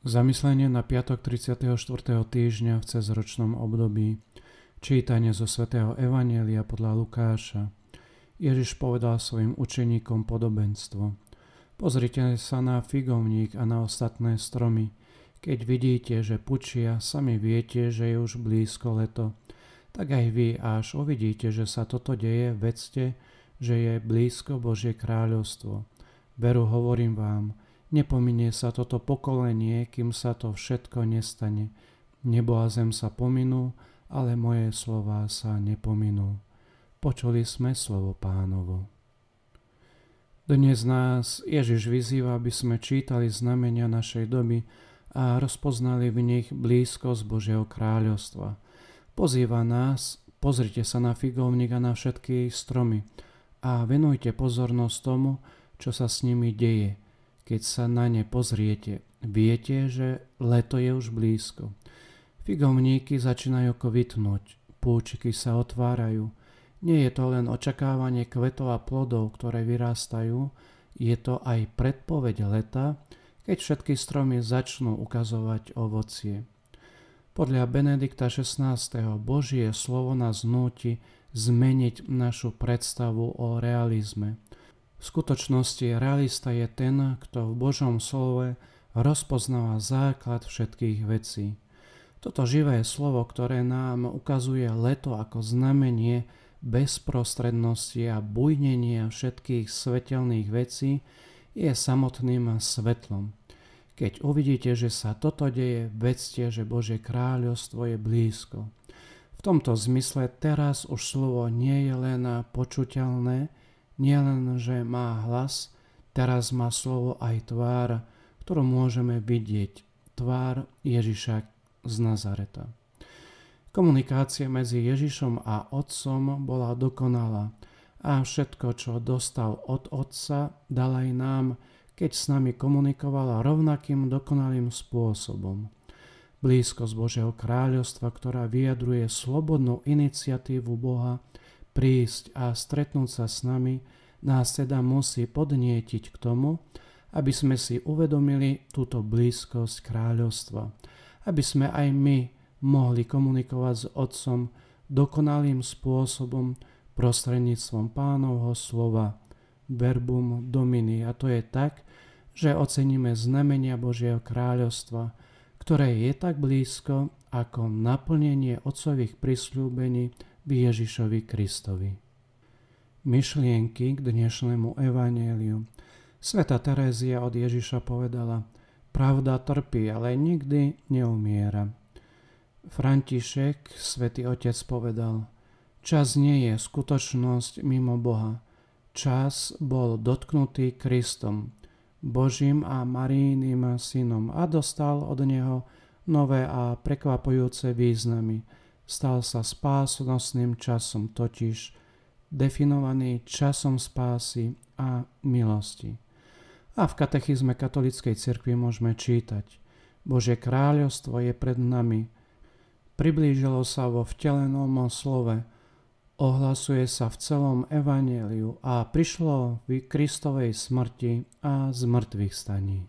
Zamyslenie na piatok 34. týždňa v cezročnom období. Čítanie zo svätého Evanielia podľa Lukáša. Ježiš povedal svojim učeníkom podobenstvo. Pozrite sa na figovník a na ostatné stromy. Keď vidíte, že pučia, sami viete, že je už blízko leto. Tak aj vy, až uvidíte, že sa toto deje, vedzte, že je blízko Božie kráľovstvo. Veru hovorím vám, Nepominie sa toto pokolenie, kým sa to všetko nestane. Nebo a zem sa pominú, ale moje slová sa nepominú. Počuli sme slovo pánovo. Dnes nás Ježiš vyzýva, aby sme čítali znamenia našej doby a rozpoznali v nich blízkosť Božieho kráľovstva. Pozýva nás, pozrite sa na figovník a na všetky stromy a venujte pozornosť tomu, čo sa s nimi deje – keď sa na ne pozriete, viete, že leto je už blízko. Figovníky začínajú kvitnúť, púčiky sa otvárajú. Nie je to len očakávanie kvetov a plodov, ktoré vyrastajú, je to aj predpoveď leta, keď všetky stromy začnú ukazovať ovocie. Podľa Benedikta XVI. Božie slovo nás núti zmeniť našu predstavu o realizme – v skutočnosti realista je ten, kto v Božom slove rozpoznáva základ všetkých vecí. Toto živé slovo, ktoré nám ukazuje leto ako znamenie bezprostrednosti a bujnenia všetkých svetelných vecí, je samotným svetlom. Keď uvidíte, že sa toto deje, vedzte, že Božie kráľovstvo je blízko. V tomto zmysle teraz už slovo nie je len počuteľné, nielen, že má hlas, teraz má slovo aj tvár, ktorú môžeme vidieť. Tvár Ježiša z Nazareta. Komunikácia medzi Ježišom a Otcom bola dokonalá a všetko, čo dostal od Otca, dal aj nám, keď s nami komunikovala rovnakým dokonalým spôsobom. Blízkosť Božieho kráľovstva, ktorá vyjadruje slobodnú iniciatívu Boha, prísť a stretnúť sa s nami, nás teda musí podnietiť k tomu, aby sme si uvedomili túto blízkosť kráľovstva, aby sme aj my mohli komunikovať s Otcom dokonalým spôsobom prostredníctvom pánovho slova verbum domini. A to je tak, že oceníme znamenia Božieho kráľovstva, ktoré je tak blízko ako naplnenie Otcových prisľúbení Ježišovi Kristovi. Myšlienky k dnešnému evaníliu. Sveta Terézia od Ježiša povedala, pravda trpí, ale nikdy neumiera. František, svätý Otec, povedal, čas nie je skutočnosť mimo Boha. Čas bol dotknutý Kristom, Božím a Marijným synom a dostal od neho nové a prekvapujúce významy – stal sa spásonosným časom, totiž definovaný časom spásy a milosti. A v katechizme katolíckej cirkvi môžeme čítať Božie kráľovstvo je pred nami. Priblížilo sa vo vtelenom slove, ohlasuje sa v celom evaneliu a prišlo v Kristovej smrti a zmrtvých staní.